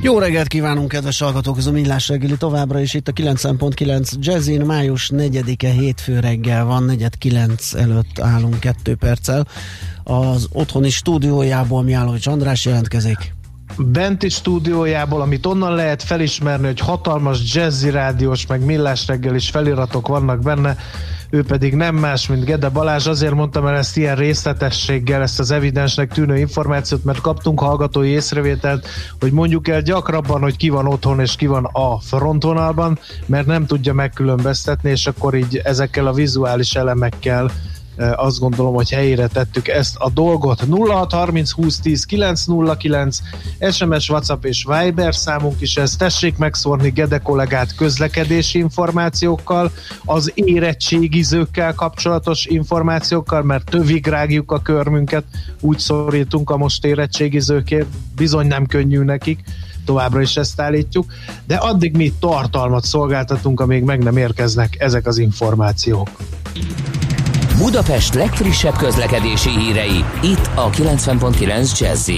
Jó reggelt kívánunk, kedves hallgatók! Ez a Millás reggeli továbbra is itt a 9.9 Jazzin. Május 4-e hétfő reggel van, 4.9 előtt állunk kettő perccel. Az otthoni stúdiójából Miálovics András jelentkezik. Benti stúdiójából, amit onnan lehet felismerni, hogy hatalmas jazzy rádiós, meg millás reggelis feliratok vannak benne, ő pedig nem más, mint Gede Balázs. Azért mondtam el ezt ilyen részletességgel, ezt az evidensnek tűnő információt, mert kaptunk hallgatói észrevételt, hogy mondjuk el gyakrabban, hogy ki van otthon és ki van a frontvonalban, mert nem tudja megkülönböztetni, és akkor így ezekkel a vizuális elemekkel azt gondolom, hogy helyére tettük ezt a dolgot. 0630 20 10 909 SMS, WhatsApp és Viber számunk is ez. Tessék megszórni Gede kollégát közlekedési információkkal, az érettségizőkkel kapcsolatos információkkal, mert tövig rágjuk a körmünket, úgy szorítunk a most érettségizőkért, bizony nem könnyű nekik továbbra is ezt állítjuk, de addig mi tartalmat szolgáltatunk, amíg meg nem érkeznek ezek az információk. Budapest legfrissebb közlekedési hírei, itt a 90.9 jazz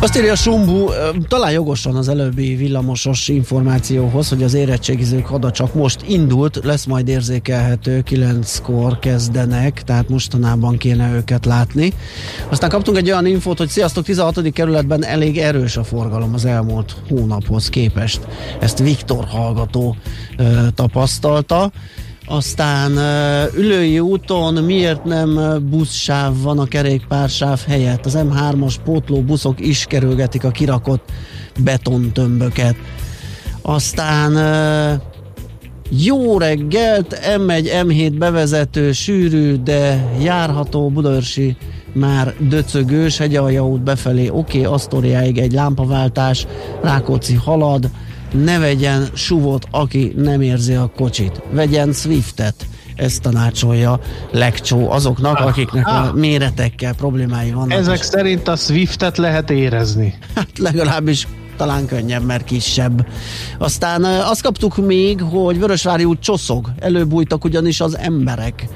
Azt írja Sumbu, talán jogosan az előbbi villamosos információhoz, hogy az érettségizők hada csak most indult, lesz majd érzékelhető, 9-kor kezdenek, tehát mostanában kéne őket látni. Aztán kaptunk egy olyan infót, hogy sziasztok, 16. kerületben elég erős a forgalom az elmúlt hónaphoz képest. Ezt Viktor hallgató ö, tapasztalta. Aztán Ülői úton miért nem buszsáv van a kerékpársáv helyett? Az M3-as pótló buszok is kerülgetik a kirakott betontömböket. Aztán jó reggelt, M1, M7 bevezető, sűrű, de járható Budaörsi már döcögős, Hegyalja út befelé, oké, okay, Asztoriáig egy lámpaváltás, Rákóczi halad, ne vegyen suvot, aki nem érzi a kocsit. Vegyen Swiftet. Ezt tanácsolja Lekcsó azoknak, ah, akiknek ah, a méretekkel problémái vannak. Ezek és... szerint a Swiftet lehet érezni. Hát legalábbis talán könnyebb, mert kisebb. Aztán azt kaptuk még, hogy Vörösvári út csoszog, előbújtak ugyanis az emberek.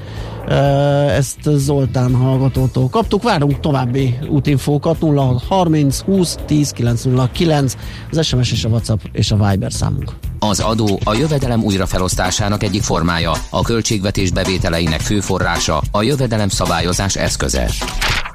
Ezt Zoltán hallgatótól kaptuk. Várunk további útinfókat 0630 20 10 909 az SMS és a WhatsApp és a Viber számunk. Az adó a jövedelem újrafelosztásának egyik formája, a költségvetés bevételeinek fő forrása, a jövedelem szabályozás eszköze.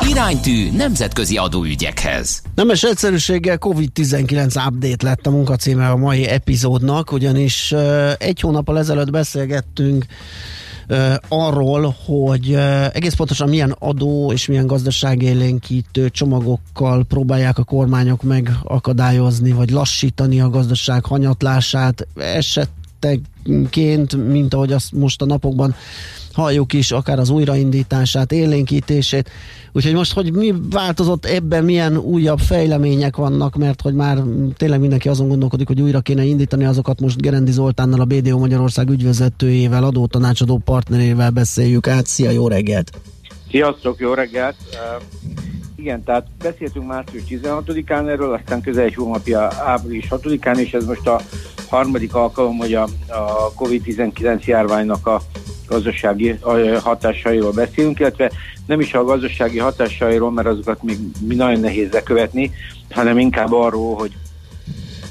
Iránytű nemzetközi adóügyekhez. Nemes egyszerűséggel COVID-19 update lett a munkacíme a mai epizódnak, ugyanis egy hónappal ezelőtt beszélgettünk arról, hogy egész pontosan milyen adó és milyen gazdaságélénkítő csomagokkal próbálják a kormányok megakadályozni, vagy lassítani a gazdaság hanyatlását, esetteként, mint ahogy azt most a napokban halljuk is, akár az újraindítását, élénkítését. Úgyhogy most, hogy mi változott ebben, milyen újabb fejlemények vannak, mert hogy már tényleg mindenki azon gondolkodik, hogy újra kéne indítani azokat most Gerendi Zoltánnal, a BDO Magyarország ügyvezetőjével, adótanácsadó partnerével beszéljük át. Szia, jó reggelt! Sziasztok, jó reggelt! Igen, tehát beszéltünk március 16-án erről, aztán közel egy hónapja április 6-án, és ez most a harmadik alkalom, hogy a, a COVID-19 járványnak a gazdasági hatásairól beszélünk, illetve nem is a gazdasági hatásairól, mert azokat még nagyon nehéz lekövetni, hanem inkább arról, hogy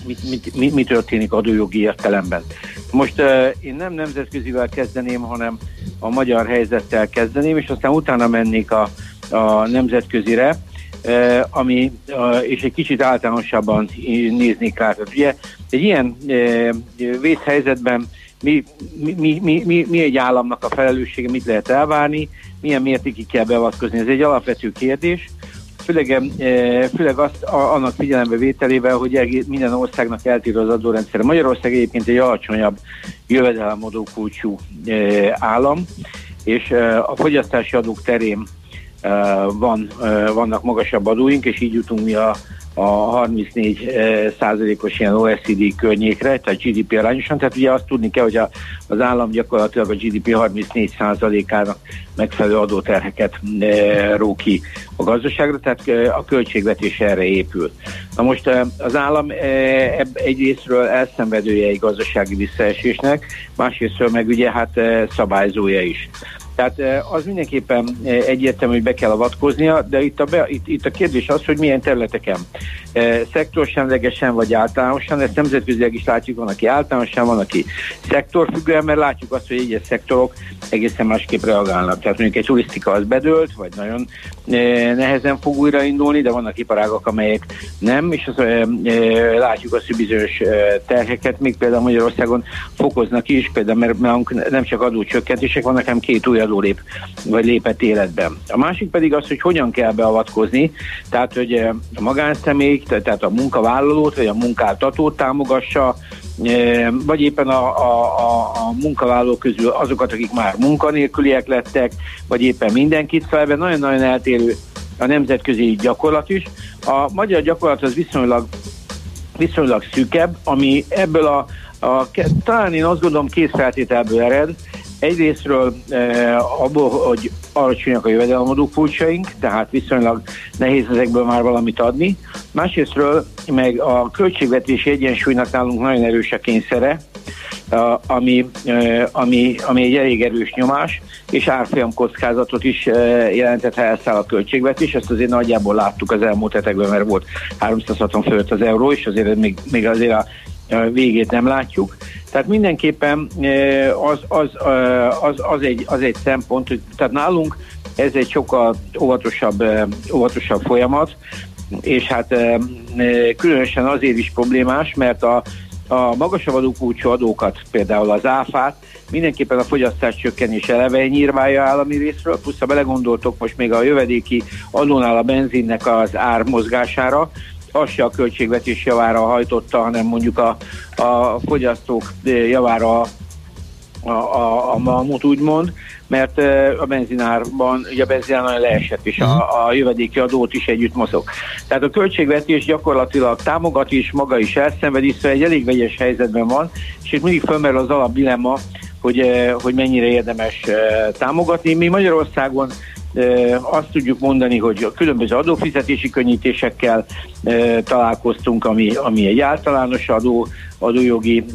mit, mit, mi, mi történik adójogi értelemben. Most uh, én nem nemzetközivel kezdeném, hanem a magyar helyzettel kezdeném, és aztán utána mennék a, a nemzetközire, uh, ami, uh, és egy kicsit általánosabban néznék rá. Ugye egy ilyen uh, vészhelyzetben mi, mi, mi, mi, mi, egy államnak a felelőssége, mit lehet elvárni, milyen mértékig kell beavatkozni. Ez egy alapvető kérdés, főleg, főleg azt, annak figyelembe vételével, hogy minden országnak eltérő az adórendszer. Magyarország egyébként egy alacsonyabb jövedelemadó kulcsú állam, és a fogyasztási adók terén van, vannak magasabb adóink, és így jutunk mi a a 34 eh, százalékos ilyen OECD környékre, tehát GDP arányosan. Tehát ugye azt tudni kell, hogy a, az állam gyakorlatilag a GDP 34 százalékának megfelelő adóterheket e, ró ki a gazdaságra, tehát e, a költségvetés erre épül. Na most az állam egyrésztről elszenvedője egy gazdasági visszaesésnek, másrésztről meg ugye hát szabályzója is. Tehát az mindenképpen egyértelmű, hogy be kell avatkoznia, de itt a, be, itt, itt a kérdés az, hogy milyen területeken. Szektorsemlegesen vagy általánosan, ezt nemzetközileg is látjuk, van, aki általánosan, van, aki szektorfüggően, mert látjuk azt, hogy egyes szektorok egészen másképp reagálnak. Tehát mondjuk egy turisztika az bedőlt, vagy nagyon nehezen fog újraindulni, de vannak iparágak, amelyek nem, és az, látjuk azt, hogy bizonyos terheket még például Magyarországon fokoznak is, például mert nem csak adócsökkentések vannak, hanem két új adó lép, vagy lépett életben. A másik pedig az, hogy hogyan kell beavatkozni, tehát hogy eh, a magánszemély, tehát a munkavállalót, vagy a munkáltatót támogassa, eh, vagy éppen a, a, a, a munkavállalók közül azokat, akik már munkanélküliek lettek, vagy éppen mindenkit, szóval nagyon-nagyon eltérő a nemzetközi gyakorlat is. A magyar gyakorlat az viszonylag, viszonylag szűkebb, ami ebből a, a, talán én azt gondolom két feltételből ered, Egyrésztről eh, abból, hogy alacsonyak a jövedelemadó kulcsaink, tehát viszonylag nehéz ezekből már valamit adni. Másrésztről meg a költségvetési egyensúlynak nálunk nagyon erős a kényszere, ami, eh, ami, ami egy elég erős nyomás, és árfolyam kockázatot is eh, jelentett, ha elszáll a költségvetés. Ezt azért nagyjából láttuk az elmúlt hetekben, mert volt 360 fölött az euró, és azért még, még azért a végét nem látjuk. Tehát mindenképpen az, az, az, az, egy, az egy szempont, hogy tehát nálunk ez egy sokkal óvatosabb, óvatosabb folyamat, és hát különösen azért is problémás, mert a, a magasabb adókulcsú adókat, például az áfát, mindenképpen a fogyasztás csökkenés eleve nyírválja állami részről, plusz ha belegondoltok most még a jövedéki adónál a benzinnek az ár mozgására, az se a költségvetés javára hajtotta, hanem mondjuk a, a fogyasztók javára a, a, a mamut úgymond, mert a benzinárban, ugye a benzinár nagyon leesett, és a, mhm. a jövedéki adót is együtt mozog. Tehát a költségvetés gyakorlatilag támogat is, maga is elszenved, is, szóval egy elég vegyes helyzetben van, és itt mindig fölmerül az alapdilemma, hogy, hogy mennyire érdemes támogatni. Mi Magyarországon azt tudjuk mondani, hogy a különböző adófizetési könnyítésekkel találkoztunk, ami, ami egy általános adó, adójogi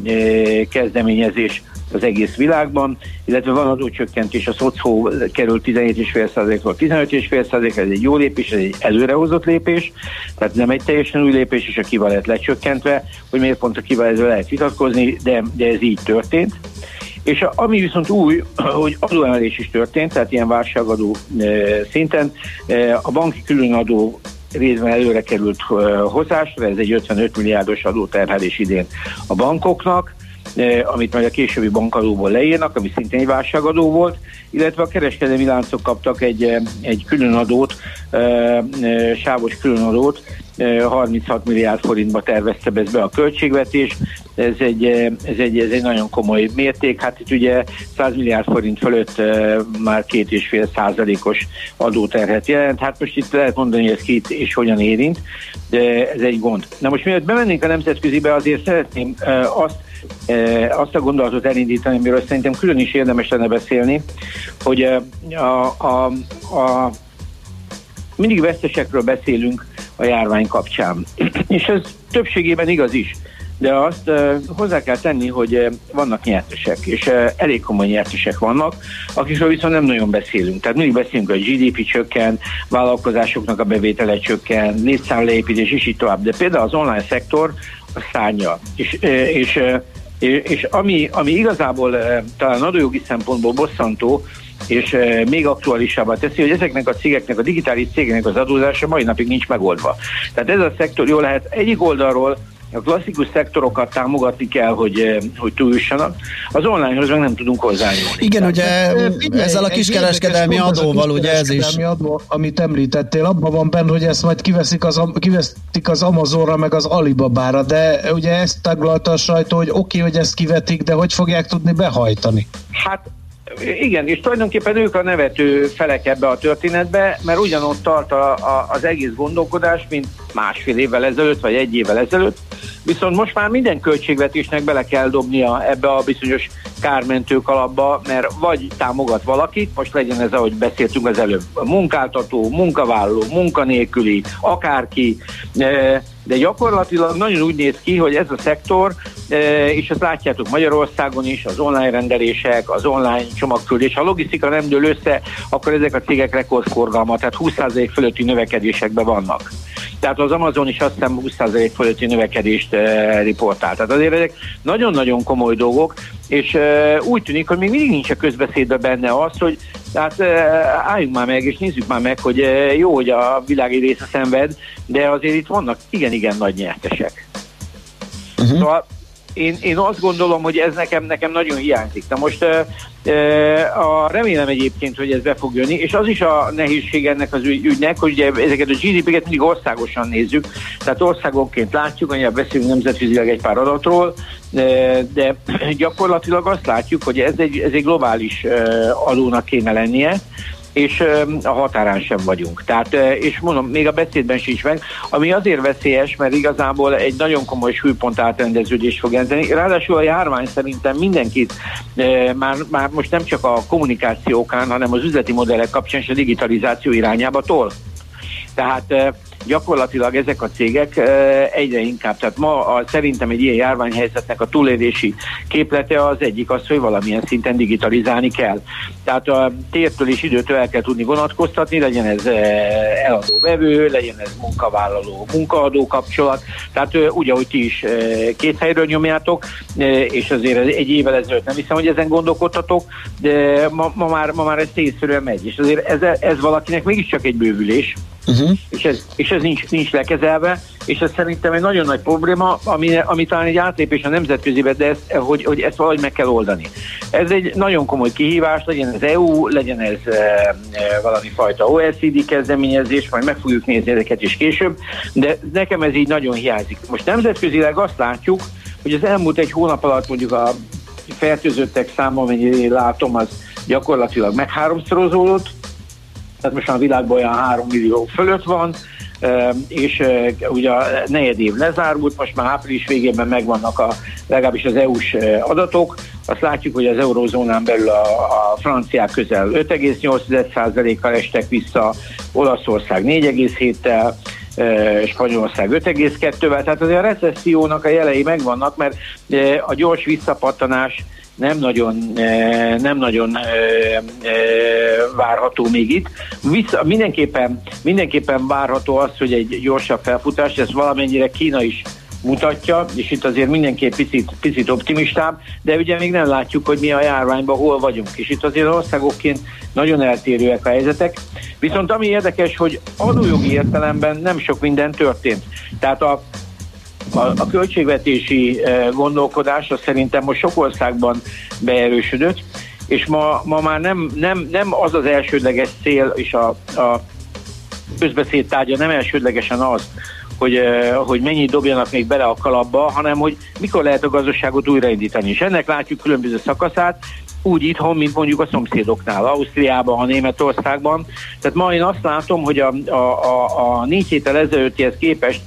kezdeményezés az egész világban, illetve van adócsökkentés, a szocó kerül 17,5%-ról 15,5%, ez egy jó lépés, ez egy előrehozott lépés, tehát nem egy teljesen új lépés, és a lett lecsökkentve, hogy miért pont a ezzel lehet vitatkozni, de, de ez így történt. És a, ami viszont új, hogy adóemelés is történt, tehát ilyen válságadó e, szinten. E, a banki különadó részben előre került e, hozásra, ez egy 55 milliárdos adóterhelés idén a bankoknak, amit majd a későbbi bankadóból leírnak, ami szintén egy válságadó volt, illetve a kereskedelmi láncok kaptak egy, egy különadót, sávos különadót, 36 milliárd forintba tervezte be a költségvetés, ez egy, ez, egy, ez egy nagyon komoly mérték, hát itt ugye 100 milliárd forint fölött már két és fél százalékos adóterhet jelent, hát most itt lehet mondani, hogy ez két és hogyan érint, de ez egy gond. Na most mielőtt bemennénk a nemzetközibe, azért szeretném azt azt a gondolatot elindítani, amiről szerintem külön is érdemes lenne beszélni, hogy a, a, a, mindig vesztesekről beszélünk a járvány kapcsán. És ez többségében igaz is. De azt hozzá kell tenni, hogy vannak nyertesek, és elég komoly nyertesek vannak, akikről viszont nem nagyon beszélünk. Tehát mindig beszélünk, hogy GDP csökken, vállalkozásoknak a bevétele csökken, létszámleépítés, és így tovább. De például az online szektor a szárnya. És, és, és, és ami, ami igazából talán adójogi szempontból bosszantó, és még aktuálisabbá teszi, hogy ezeknek a cégeknek, a digitális cégeknek az adózása mai napig nincs megoldva. Tehát ez a szektor jó lehet egyik oldalról a klasszikus szektorokat támogatni kell, hogy, hogy túljussanak, az onlinehoz meg nem tudunk hozzányúlni. Igen, ugye ezzel a kiskereskedelmi adóval, ugye ez is. Adó, amit említettél, abban van benne, hogy ezt majd kiveszik az, kiveszik az Amazonra, meg az Alibabára, de ugye ezt taglalta a sajtó, hogy oké, okay, hogy ezt kivetik, de hogy fogják tudni behajtani? Hát igen, és tulajdonképpen ők a nevető felek ebbe a történetbe, mert ugyanott tart a, a, az egész gondolkodás, mint másfél évvel ezelőtt, vagy egy évvel ezelőtt, viszont most már minden költségvetésnek bele kell dobnia ebbe a bizonyos kármentő kalapba, mert vagy támogat valakit, most legyen ez, ahogy beszéltünk az előbb, munkáltató, munkavállaló, munkanélküli, akárki, e, de gyakorlatilag nagyon úgy néz ki, hogy ez a szektor, e, és ezt látjátok Magyarországon is, az online rendelések, az online csomagküldés, ha logisztika nem dől össze, akkor ezek a cégek rekordforgalma, tehát 20% fölötti növekedésekben vannak. Tehát az Amazon is azt hiszem 20% fölötti növekedést e, riportál. Tehát azért ezek nagyon-nagyon komoly dolgok, és e, úgy tűnik, hogy még mindig nincs a közbeszédben benne az, hogy tehát e, álljunk már meg, és nézzük már meg, hogy jó, hogy a világi része szenved, de azért itt vannak igen-igen nagy nyertesek. Uh-huh. Szóval én, én azt gondolom, hogy ez nekem, nekem nagyon hiányzik. Na most a, remélem egyébként, hogy ez be fog jönni, és az is a nehézség ennek az ügy, ügynek, hogy ugye ezeket a GDP-ket mindig országosan nézzük, tehát országonként látjuk, hogy beszélünk nemzetközileg egy pár adatról, de gyakorlatilag azt látjuk, hogy ez egy, ez egy globális adónak kéne lennie, és a határán sem vagyunk. Tehát, és mondom, még a beszédben sincs meg, ami azért veszélyes, mert igazából egy nagyon komoly súlypont átrendeződés fog jelenteni. Ráadásul a járvány szerintem mindenkit már, már most nem csak a kommunikációkán, hanem az üzleti modellek kapcsán és a digitalizáció irányába tol. Tehát gyakorlatilag ezek a cégek egyre inkább, tehát ma a, szerintem egy ilyen járványhelyzetnek a túlélési képlete az egyik az, hogy valamilyen szinten digitalizálni kell. Tehát a tértől és időtől el kell tudni vonatkoztatni, legyen ez eladó-vevő, legyen ez munkavállaló, munkaadó kapcsolat, tehát úgy, ahogy ti is két helyről nyomjátok, és azért egy évvel ezelőtt nem hiszem, hogy ezen gondolkodtatok, de ma, ma, már, ma már ez tényszerűen megy, és azért ez, ez valakinek mégiscsak egy bővülés, Uh-huh. És, ez, és ez nincs, nincs lekezelve, és ez szerintem egy nagyon nagy probléma, ami, ami talán egy átlépés a nemzetközibe, de ezt, hogy, hogy ezt valahogy meg kell oldani. Ez egy nagyon komoly kihívás, legyen ez EU, legyen ez e, e, valami fajta OECD kezdeményezés, majd meg fogjuk nézni ezeket is később, de nekem ez így nagyon hiányzik. Most nemzetközileg azt látjuk, hogy az elmúlt egy hónap alatt mondjuk a fertőzöttek száma, amennyire látom, az gyakorlatilag megháromszorozódott, tehát most már a világban olyan 3 millió fölött van, és ugye a negyed év lezárult, most már április végében megvannak a, legalábbis az EU-s adatok, azt látjuk, hogy az eurózónán belül a, a franciák közel 5,8%-kal estek vissza, Olaszország 4,7-tel, Spanyolország 5,2-vel, tehát azért a recessziónak a jelei megvannak, mert a gyors visszapattanás nem nagyon, eh, nem nagyon eh, eh, várható még itt. Vissza, mindenképpen, mindenképpen várható az, hogy egy gyorsabb felfutás, ez valamennyire Kína is mutatja, és itt azért mindenképp picit, picit optimistább, de ugye még nem látjuk, hogy mi a járványban hol vagyunk, és itt azért országokként nagyon eltérőek a helyzetek. Viszont ami érdekes, hogy adójogi értelemben nem sok minden történt. Tehát a a, a költségvetési eh, gondolkodás az szerintem most sok országban beerősödött, és ma, ma már nem, nem, nem az az elsődleges cél, és a, a közbeszéd tárgya nem elsődlegesen az, hogy, eh, hogy mennyit dobjanak még bele a kalapba, hanem hogy mikor lehet a gazdaságot újraindítani. És ennek látjuk különböző szakaszát, úgy itthon, mint mondjuk a szomszédoknál, Ausztriában, a Németországban. Tehát ma én azt látom, hogy a, a, a, a négy héttel ezelőttihez képest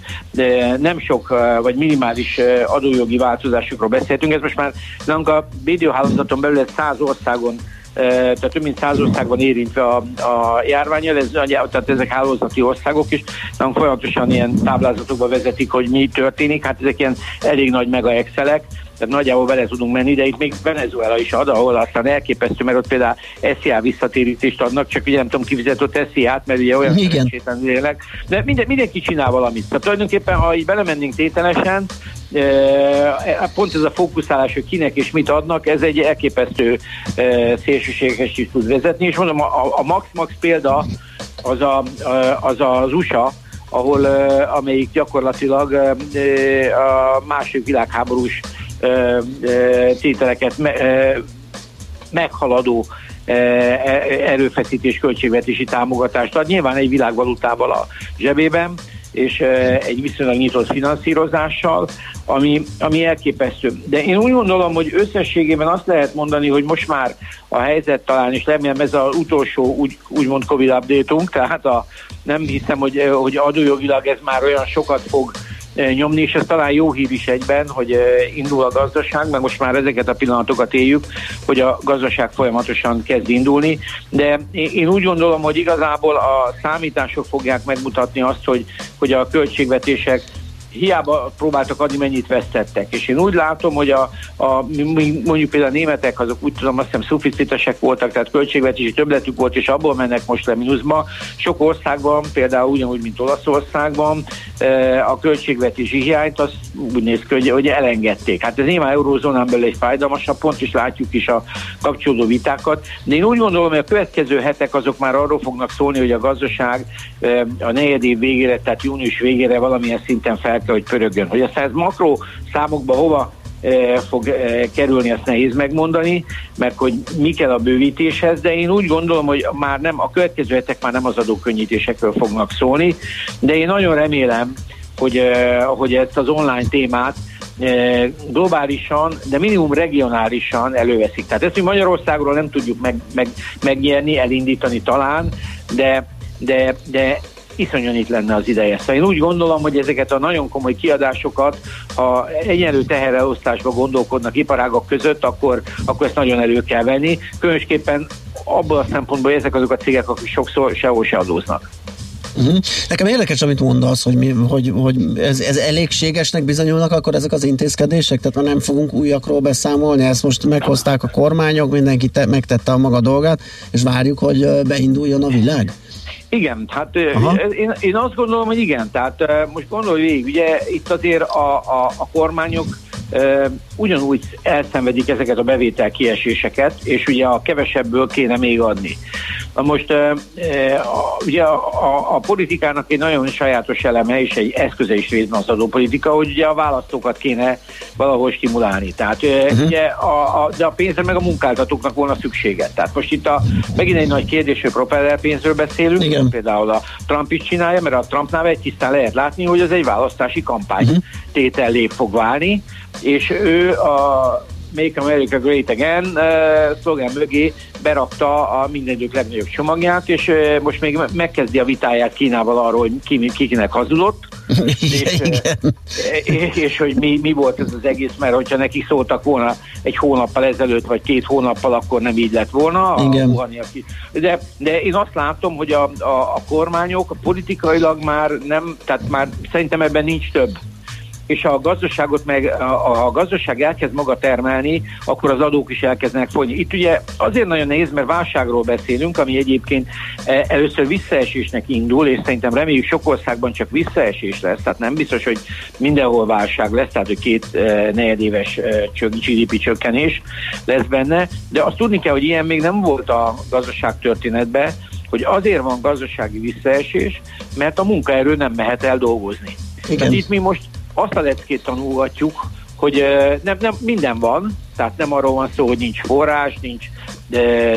nem sok vagy minimális adójogi változásokról beszéltünk. Ez most már nálunk a védőhálózaton belül egy száz országon tehát több mint száz országban érintve a, a járványjal, ez, tehát ezek hálózati országok is, nem folyamatosan ilyen táblázatokba vezetik, hogy mi történik, hát ezek ilyen elég nagy mega excelek, tehát nagyjából vele tudunk menni, de itt még Venezuela is ad, ahol aztán elképesztő, mert ott például SZIA visszatérítést adnak, csak ugye nem tudom, kifizetett SZIA-t, mert ugye olyan szerencsétlen élnek. De minden, mindenki csinál valamit. Tehát tulajdonképpen, ha így belemennénk tételesen, e, e, pont ez a fókuszálás, hogy kinek és mit adnak, ez egy elképesztő e, szélsőséges is tud vezetni, és mondom, a, a Max Max példa az, a, az az USA, ahol amelyik gyakorlatilag a második világháborús tételeket meghaladó erőfeszítés költségvetési támogatást ad. Nyilván egy világvalutával a zsebében, és egy viszonylag nyitott finanszírozással, ami, ami elképesztő. De én úgy gondolom, hogy összességében azt lehet mondani, hogy most már a helyzet talán, és remélem ez az utolsó úgy, úgymond Covid update tehát a, nem hiszem, hogy, hogy adójogilag ez már olyan sokat fog nyomni, és ez talán jó hír is egyben, hogy indul a gazdaság, meg most már ezeket a pillanatokat éljük, hogy a gazdaság folyamatosan kezd indulni, de én úgy gondolom, hogy igazából a számítások fogják megmutatni azt, hogy, hogy a költségvetések hiába próbáltak adni, mennyit vesztettek. És én úgy látom, hogy a, a mondjuk például a németek, azok úgy tudom, azt hiszem szuficitesek voltak, tehát költségvetési többletük volt, és abból mennek most le mínuszba. Sok országban, például ugyanúgy, mint Olaszországban, e, a költségvetési hiányt az úgy néz ki, hogy, hogy elengedték. Hát ez nyilván eurózónán belül egy fájdalmasabb pont, és látjuk is a kapcsolódó vitákat. De én úgy gondolom, hogy a következő hetek azok már arról fognak szólni, hogy a gazdaság e, a negyed év végére, tehát június végére valamilyen szinten fel kell, hogy pörögjön. Hogy aztán ez makró számokba hova e, fog e, kerülni, azt nehéz megmondani, mert hogy mi kell a bővítéshez, de én úgy gondolom, hogy már nem, a következő hetek már nem az adókönnyítésekről fognak szólni, de én nagyon remélem, hogy, e, hogy ezt az online témát globálisan, de minimum regionálisan előveszik. Tehát ezt mi Magyarországról nem tudjuk meg, meg, megnyerni, elindítani talán, de, de, de iszonyan itt lenne az ideje. Szóval én úgy gondolom, hogy ezeket a nagyon komoly kiadásokat, ha egyenlő teherelosztásba gondolkodnak iparágok között, akkor, akkor ezt nagyon elő kell venni. Különösképpen abból a szempontból, hogy ezek azok a cégek, akik sokszor sehol se adóznak. Uh-huh. Nekem érdekes, amit mondasz, hogy, mi, hogy, hogy ez, ez elégségesnek bizonyulnak akkor ezek az intézkedések, tehát már nem fogunk újakról beszámolni, ezt most meghozták a kormányok, mindenki te, megtette a maga dolgát, és várjuk, hogy beinduljon a világ. Igen, hát én, én azt gondolom, hogy igen. Tehát most gondolj végig, ugye itt azért a, a, a kormányok ugyanúgy elszenvedik ezeket a bevétel kieséseket, és ugye a kevesebből kéne még adni. Na most ugye a, a, a politikának egy nagyon sajátos eleme, és egy eszköze is részben az adópolitika, hogy ugye a választókat kéne valahol stimulálni. Tehát uh-huh. ugye a, a, de a pénzre meg a munkáltatóknak volna szüksége. Tehát most itt a, megint egy nagy kérdés, hogy propeller pénzről beszélünk, Igen. például a Trump is csinálja, mert a Trumpnál egy tisztán lehet látni, hogy ez egy választási kampány uh-huh. tétellé fog válni, és ő a Make America Great Again uh, szlogán mögé berakta a mindenük legnagyobb csomagját, és uh, most még megkezdi a vitáját Kínával arról, hogy ki, kikinek hazudott, és, és, és hogy mi, mi volt ez az egész, mert hogyha neki szóltak volna egy hónappal ezelőtt, vagy két hónappal, akkor nem így lett volna. Igen. A de, de én azt látom, hogy a, a, a kormányok politikailag már nem, tehát már szerintem ebben nincs több és ha a gazdaságot meg a, a gazdaság elkezd maga termelni, akkor az adók is elkezdenek folyni. Itt ugye azért nagyon nehéz, mert válságról beszélünk, ami egyébként e, először visszaesésnek indul, és szerintem reméljük sok országban csak visszaesés lesz, tehát nem biztos, hogy mindenhol válság lesz, tehát hogy két e, negyedéves e, GDP csökkenés lesz benne, de azt tudni kell, hogy ilyen még nem volt a gazdaság történetben, hogy azért van gazdasági visszaesés, mert a munkaerő nem mehet el dolgozni. Igen. Tehát itt mi most azt a leckét tanulgatjuk, hogy nem, nem, minden van, tehát nem arról van szó, hogy nincs forrás, nincs,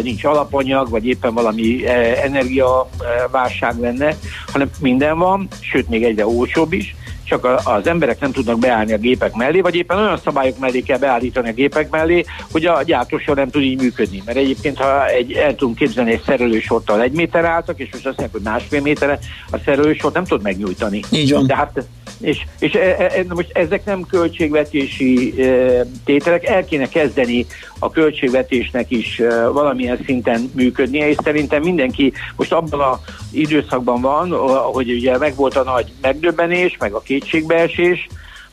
nincs alapanyag, vagy éppen valami energiaválság lenne, hanem minden van, sőt még egyre olcsóbb is, csak az emberek nem tudnak beállni a gépek mellé, vagy éppen olyan szabályok mellé kell beállítani a gépek mellé, hogy a gyártósor nem tud így működni. Mert egyébként, ha egy, el tudunk képzelni egy szerelősorttal egy méter álltak, és most azt mondják, hogy másfél méterre, a szerelősort nem tud megnyújtani. Így van. De hát és, és e, e, e most ezek nem költségvetési e, tételek, el kéne kezdeni a költségvetésnek is e, valamilyen szinten működnie, és szerintem mindenki most abban az időszakban van, hogy ugye megvolt a nagy megdöbbenés, meg a kétségbeesés,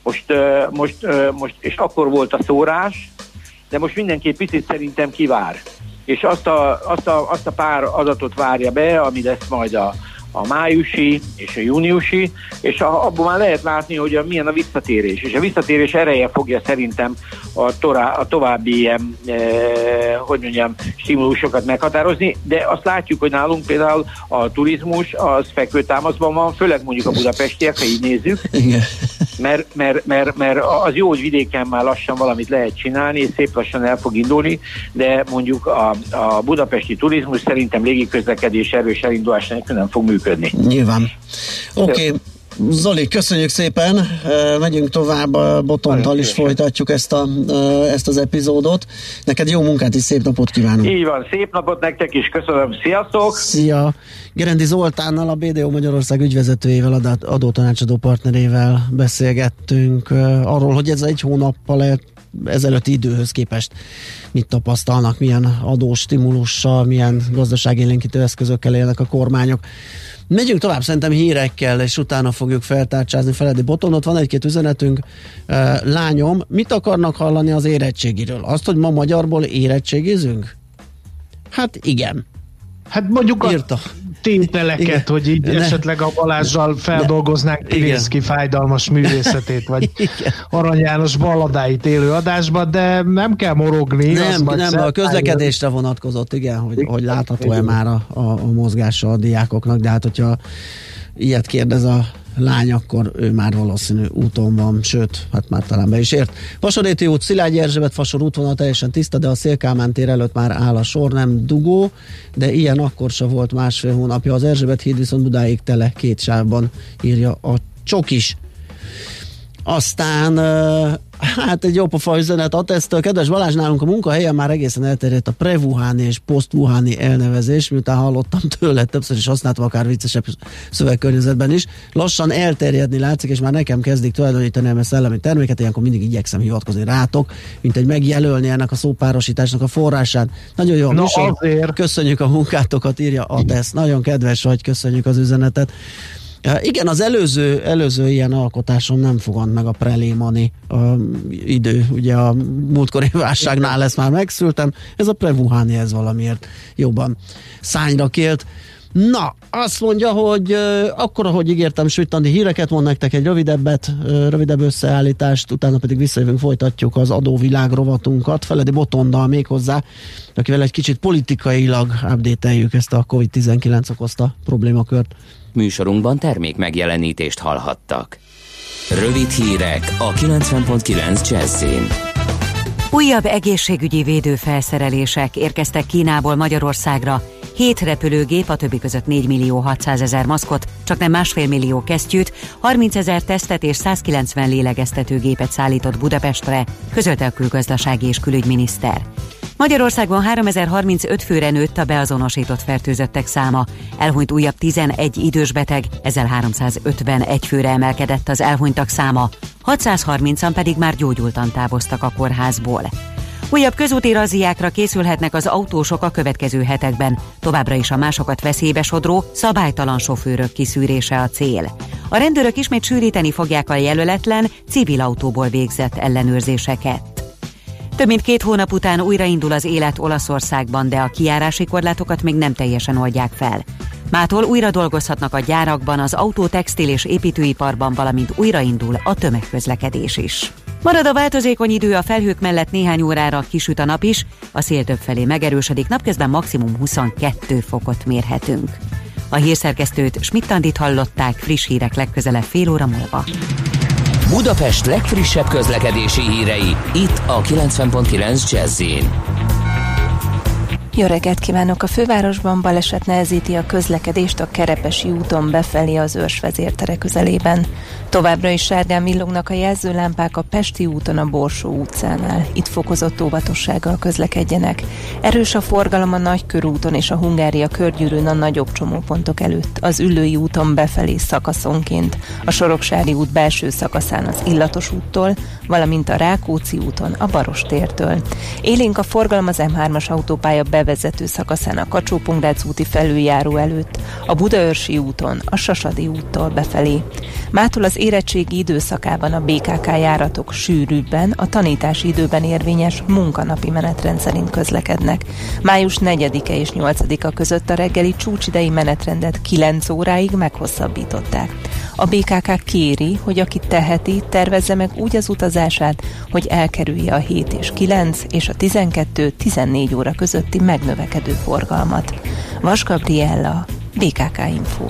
most, most, most, és akkor volt a szórás, de most mindenki picit szerintem kivár. És azt a, azt, a, azt a pár adatot várja be, ami lesz majd a, a májusi és a júniusi, és a, abban már lehet látni, hogy a, milyen a visszatérés. És a visszatérés ereje fogja szerintem a, torá, a további ilyen, e, hogy mondjam, stimulusokat meghatározni, de azt látjuk, hogy nálunk például a turizmus az fekvőtámaszban van, főleg mondjuk a budapestiek, ha így nézzük, Igen. Mert, mert, mert, mert az jó, hogy vidéken már lassan valamit lehet csinálni, és szép lassan el fog indulni, de mondjuk a, a budapesti turizmus szerintem légiközlekedés erős elindulás nélkül nem fog működni. Nyilván. Oké. Okay. Zoli, köszönjük szépen, megyünk tovább, Botontal is folytatjuk ezt, a, ezt az epizódot. Neked jó munkát és szép napot kívánok! Így van, szép napot nektek is, köszönöm, sziasztok! Szia! Gerendi Zoltánnal, a BDO Magyarország ügyvezetőjével, adótanácsadó partnerével beszélgettünk arról, hogy ez egy hónappal ezelőtti időhöz képest mit tapasztalnak, milyen adóstimulussal, milyen gazdaságélénkítő eszközökkel élnek a kormányok. Megyünk tovább szerintem hírekkel, és utána fogjuk feltárcsázni Feledi Boton. Ott van egy-két üzenetünk. Lányom, mit akarnak hallani az érettségiről? Azt, hogy ma magyarból érettségizünk? Hát igen. Hát mondjuk a Írta. tételeket, Igen. hogy így ne. esetleg a Balázsral feldolgoznánk Pilinszki fájdalmas művészetét, vagy Igen. Arany János balladáit élő adásba, de nem kell morogni. Nem, nem a közlekedésre vonatkozott, igen, hogy, hogy látható-e már a, a, a mozgása a diákoknak, de hát hogyha ilyet kérdez a lány, akkor ő már valószínű úton van, sőt, hát már talán be is ért. Vasoréti út, Szilágyi Erzsébet fasor útvonal teljesen tiszta, de a Szélkámán tér előtt már áll a sor, nem dugó, de ilyen akkor se volt másfél hónapja. Az Erzsébet híd viszont Budáig tele két sávban írja a csokis. Aztán Hát egy jó pofa üzenet a tesztől. Kedves Balázs, nálunk a munkahelyen már egészen elterjedt a prevuháni és posztvuháni elnevezés, miután hallottam tőle, többször is használtam akár viccesebb szövegkörnyezetben is. Lassan elterjedni látszik, és már nekem kezdik tulajdonítani a szellemi terméket, ilyenkor mindig igyekszem hivatkozni rátok, mint egy megjelölni ennek a szópárosításnak a forrását. Nagyon jó. No, azért. Köszönjük a munkátokat, írja a tesz. Nagyon kedves vagy, köszönjük az üzenetet. Igen, az előző, előző ilyen alkotásom nem fogant meg a prelémani a idő. Ugye a múltkori válságnál lesz már megszültem. Ez a prevuháni ez valamiért jobban szányra kélt. Na, azt mondja, hogy uh, akkor, ahogy ígértem, sütani híreket mond nektek egy rövidebbet, uh, rövidebb összeállítást, utána pedig visszajövünk, folytatjuk az adóvilág rovatunkat, Feledi Botondal még hozzá, akivel egy kicsit politikailag update ezt a COVID-19 okozta problémakört. Műsorunkban termék megjelenítést hallhattak. Rövid hírek a 90.9 Jazzin. Újabb egészségügyi védőfelszerelések érkeztek Kínából Magyarországra. Hét repülőgép, a többi között 4 millió 600 ezer maszkot, csak nem másfél millió kesztyűt, 30 ezer tesztet és 190 lélegeztetőgépet szállított Budapestre, közölte a külgazdasági és külügyminiszter. Magyarországon 3035 főre nőtt a beazonosított fertőzöttek száma. Elhunyt újabb 11 idős beteg, ezzel 351 főre emelkedett az elhunytak száma, 630-an pedig már gyógyultan távoztak a kórházból. Újabb közúti razziákra készülhetnek az autósok a következő hetekben. Továbbra is a másokat veszélybe sodró, szabálytalan sofőrök kiszűrése a cél. A rendőrök ismét sűríteni fogják a jelöletlen, civil autóból végzett ellenőrzéseket. Több mint két hónap után újraindul az élet Olaszországban, de a kiárási korlátokat még nem teljesen oldják fel. Mától újra dolgozhatnak a gyárakban, az autó, textil és építőiparban, valamint újraindul a tömegközlekedés is. Marad a változékony idő a felhők mellett néhány órára kisüt a nap is, a szél többfelé megerősödik, napközben maximum 22 fokot mérhetünk. A hírszerkesztőt Schmidt-Tandit hallották, friss hírek legközelebb fél óra múlva. Budapest legfrissebb közlekedési hírei, itt a 90.9 jazz jó reggelt kívánok! A fővárosban baleset nehezíti a közlekedést a Kerepesi úton befelé az őrs vezértere közelében. Továbbra is sárgán villognak a jelzőlámpák a Pesti úton a Borsó utcánál. Itt fokozott óvatossággal közlekedjenek. Erős a forgalom a Nagykörúton és a Hungária körgyűrűn a nagyobb csomópontok előtt. Az Üllői úton befelé szakaszonként, a Soroksári út belső szakaszán az Illatos úttól, valamint a Rákóczi úton a Barostértől. Élénk a forgalom az M3-as autópálya be bevezető szakaszán a kacsó úti felüljáró előtt, a Budaörsi úton, a Sasadi úttól befelé. Mától az érettségi időszakában a BKK járatok sűrűbben, a tanítási időben érvényes munkanapi menetrend szerint közlekednek. Május 4-e és 8-a között a reggeli csúcsidei menetrendet 9 óráig meghosszabbították. A BKK kéri, hogy aki teheti, tervezze meg úgy az utazását, hogy elkerülje a 7 és 9 és a 12-14 óra közötti megnövekedő forgalmat. Vas Gabriella, BKK Info.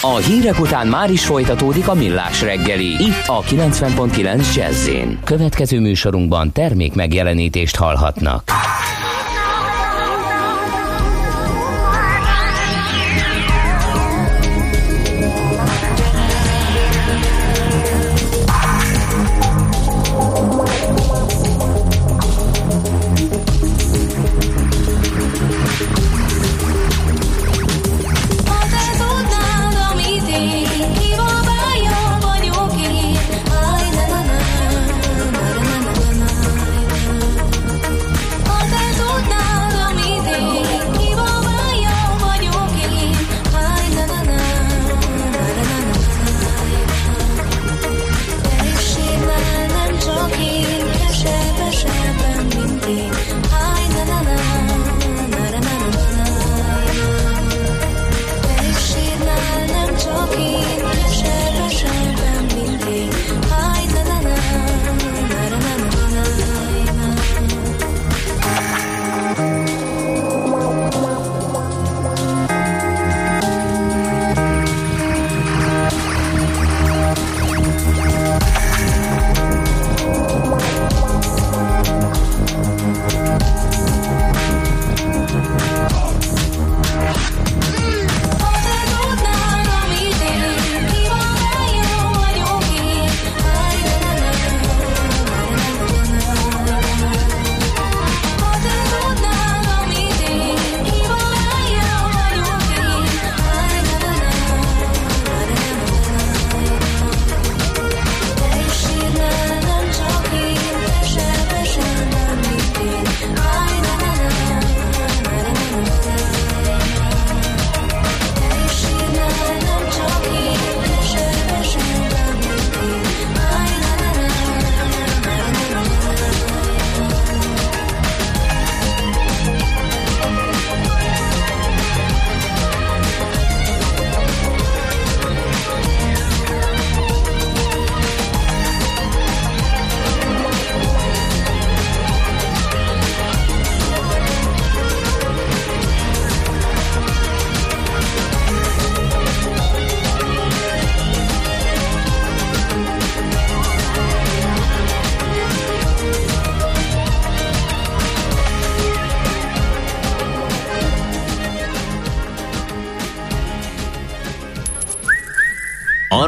A hírek után már is folytatódik a millás reggeli. Itt a 90.9 jazz Következő műsorunkban termék megjelenítést hallhatnak.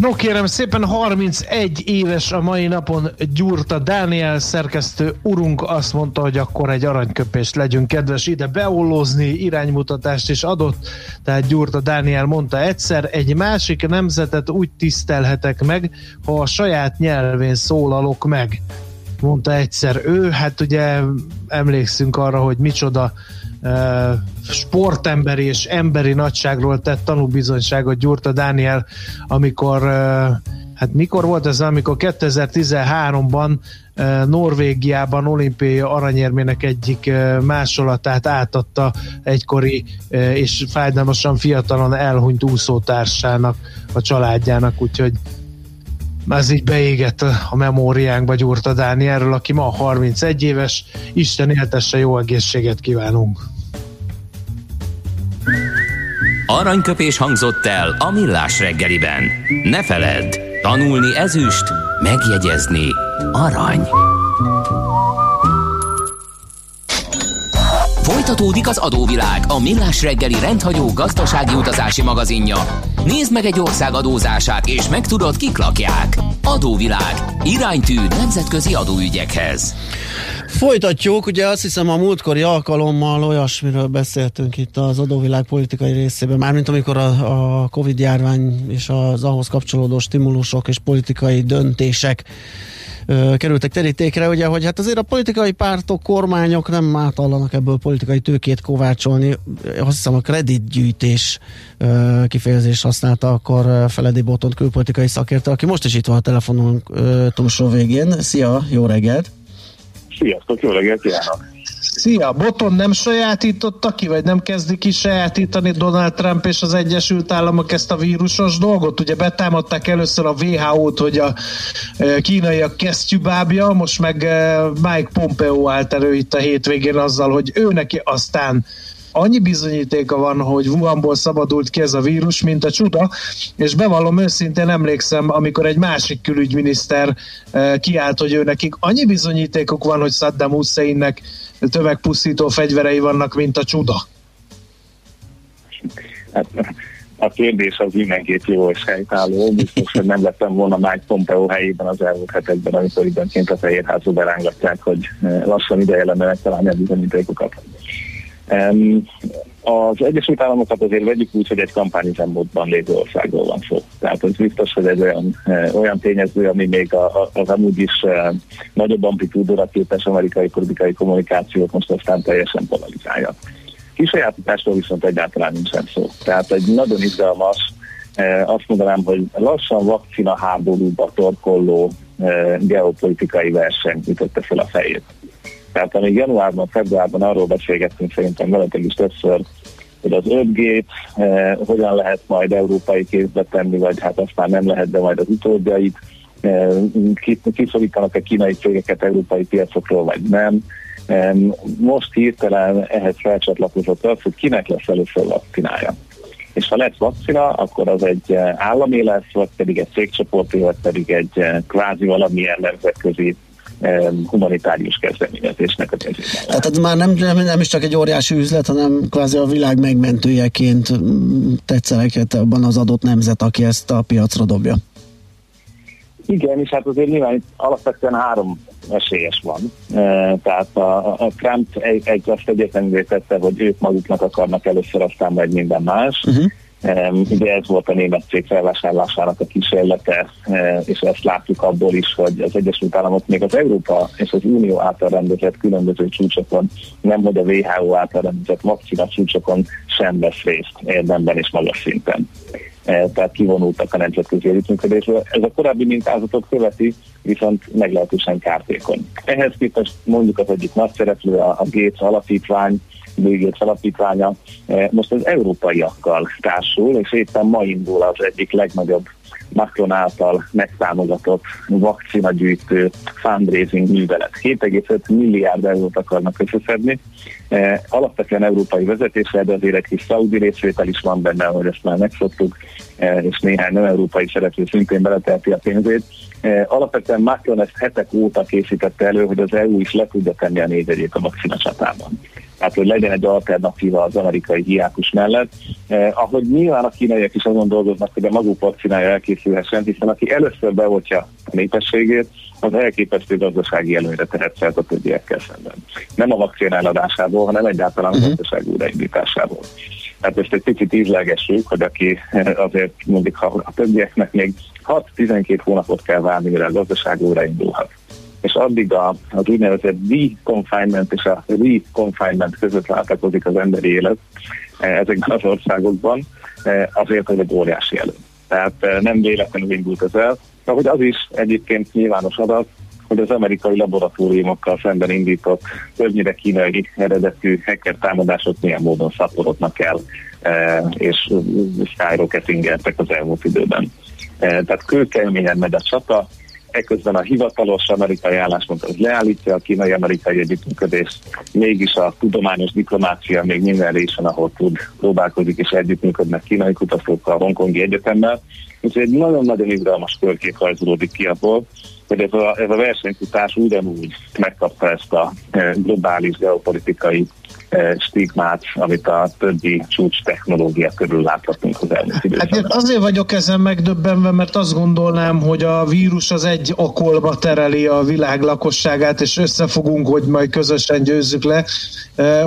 No kérem szépen, 31 éves a mai napon Gyurta Dániel szerkesztő urunk azt mondta, hogy akkor egy aranyköpést legyünk kedves ide beollózni, iránymutatást is adott, tehát Gyurta Dániel mondta egyszer, egy másik nemzetet úgy tisztelhetek meg, ha a saját nyelvén szólalok meg. Mondta egyszer ő, hát ugye emlékszünk arra, hogy micsoda sportemberi és emberi nagyságról tett tanúbizonyságot Gyurta Dániel, amikor hát mikor volt ez, amikor 2013-ban Norvégiában olimpiai aranyérmének egyik másolatát átadta egykori és fájdalmasan fiatalon elhunyt úszótársának, a családjának, úgyhogy ez így beégett a memóriánkba Gyurta Dánielről, aki ma 31 éves. Isten éltesse, jó egészséget kívánunk! Aranyköpés hangzott el a millás reggeliben. Ne feledd, tanulni ezüst, megjegyezni arany. Folytatódik az adóvilág, a millás reggeli rendhagyó gazdasági utazási magazinja. Nézd meg egy ország adózását, és megtudod, kik lakják Adóvilág. Iránytű nemzetközi adóügyekhez. Folytatjuk, ugye azt hiszem a múltkori alkalommal olyasmiről beszéltünk itt az adóvilág politikai részében, mármint amikor a, a Covid járvány és az ahhoz kapcsolódó stimulusok és politikai döntések kerültek terítékre, ugye, hogy hát azért a politikai pártok, kormányok nem átallanak ebből politikai tőkét kovácsolni. Azt hiszem a kreditgyűjtés ö, kifejezést használta akkor Feledi Botont külpolitikai szakértő, aki most is itt van a telefonunk túlsó végén. Szia, jó reggelt! Sziasztok, jó reggelt kívánok! Szia, Boton nem sajátította ki, vagy nem kezdi ki sajátítani Donald Trump és az Egyesült Államok ezt a vírusos dolgot? Ugye betámadták először a WHO-t, hogy a e, kínaiak kesztyűbábja, most meg e, Mike Pompeo állt elő itt a hétvégén azzal, hogy ő neki aztán annyi bizonyítéka van, hogy Wuhanból szabadult ki ez a vírus, mint a csuda, és bevallom őszintén emlékszem, amikor egy másik külügyminiszter eh, kiállt, hogy ő nekik annyi bizonyítékuk van, hogy Saddam Husseinnek tömegpusztító fegyverei vannak, mint a csuda. Hát, a kérdés az mindenképp jó és helytálló. Biztos, hogy nem lettem volna Mike Pompeo helyében az elmúlt hetekben, amikor időnként a Fehérházba berángatják, hogy eh, lassan ideje lenne megtalálni a bizonyítékokat. Az Egyesült Államokat azért vegyük úgy, hogy egy kampányüzemmódban lévő országról van szó. Tehát az biztos, hogy ez olyan, e, olyan tényező, ami még az amúgy is e, nagyobb amplitúdóra képes amerikai politikai kommunikációt most aztán teljesen polarizálja. Kisajátításról viszont egyáltalán nincsen szó. Tehát egy nagyon izgalmas, e, azt mondanám, hogy lassan vakcina háborúba torkolló geopolitikai verseny ütötte fel a fejét. Tehát amíg januárban, februárban arról beszélgettünk szerintem veletek is többször, hogy az 5G eh, hogyan lehet majd európai kézbe tenni, vagy hát azt már nem lehet, de majd az utódjait, eh, kiszorítanak a kínai cégeket európai piacokról, vagy nem. Eh, most hirtelen ehhez felcsatlakozott az, hogy kinek lesz először vakcinája. És ha lesz vakcina, akkor az egy eh, állami lesz, vagy pedig egy cégcsoport, vagy pedig egy eh, kvázi valamilyen nemzetközi humanitárius kezdeményezésnek a kezében. Tehát ez már nem, nem, nem is csak egy óriási üzlet, hanem kvázi a világ megmentőjeként tetszereket abban az adott nemzet, aki ezt a piacra dobja. Igen, és hát azért nyilván alapvetően három esélyes van. E, tehát a, a Trump egy, egy azt egyetlenül tette, hogy ők maguknak akarnak először, aztán majd minden más. Uh-huh. Ugye ez volt a német cég felvásárlásának a kísérlete, és ezt látjuk abból is, hogy az Egyesült Államok még az Európa és az Unió által rendezett különböző csúcsokon, nem hogy a WHO által rendezett vakcina csúcsokon sem vesz részt érdemben és magas szinten. Tehát kivonultak a nemzetközi együttműködésről. Ez a korábbi mintázatot követi, viszont meglehetősen kártékony. Ehhez képest mondjuk az egyik nagy szereplő, a Gates alapítvány, végét alapítványa e, most az európaiakkal társul, és éppen ma indul az egyik legnagyobb Macron által megtámogatott vakcinagyűjtő fundraising művelet. 7,5 milliárd eurót akarnak összeszedni. E, alapvetően európai vezetéssel, de azért egy kis szaudi részvétel is van benne, hogy ezt már megszoktuk, e, és néhány nem európai szereplő szintén beletelti a pénzét. Alapvetően Macron ezt hetek óta készítette elő, hogy az EU is le tudja tenni a négyegyét a vakcina csatában tehát hogy legyen egy alternatíva az amerikai diákus mellett. Eh, ahogy nyilván a kínaiak is azon dolgoznak, hogy a maguk vakcinája elkészülhessen, hiszen aki először beoltja a népességét, az elképesztő gazdasági előnyre tehetszelt a többiekkel szemben. Nem a vakcina eladásából, hanem egyáltalán a uh-huh. gazdaság újraindításából. Tehát ezt egy picit ízlegessük, hogy aki eh, azért mondjuk, ha a többieknek még 6-12 hónapot kell várni, mire a gazdaság újraindulhat és addig a, az úgynevezett de-confinement és a re-confinement között váltakozik az emberi élet eh, ezekben az országokban, eh, azért hogy egy óriási elő. Tehát eh, nem véletlenül indult ez el, ahogy az is egyébként nyilvános adat, hogy az amerikai laboratóriumokkal szemben indított többnyire kínai eredetű hacker támadások milyen módon szaporodnak el, és skyrocketingeltek az elmúlt időben. Tehát kőkeményen megy a csata, Ekközben a hivatalos amerikai álláspont az leállítja a kínai-amerikai együttműködést, mégis a tudományos diplomácia még minden részen, ahol tud, próbálkozik és együttműködnek kínai kutatókkal, hongkongi egyetemmel. Úgyhogy egy nagyon-nagyon izgalmas körkép rajzolódik ki abból, hogy ez a, ez a versenyfutás ugyanúgy megkapta ezt a globális geopolitikai stigmát, amit a többi csúcs technológia körül láthatunk az elmúlt időszakban. Hát azért vagyok ezen megdöbbenve, mert azt gondolnám, hogy a vírus az egy akolba tereli a világ lakosságát, és összefogunk, hogy majd közösen győzzük le.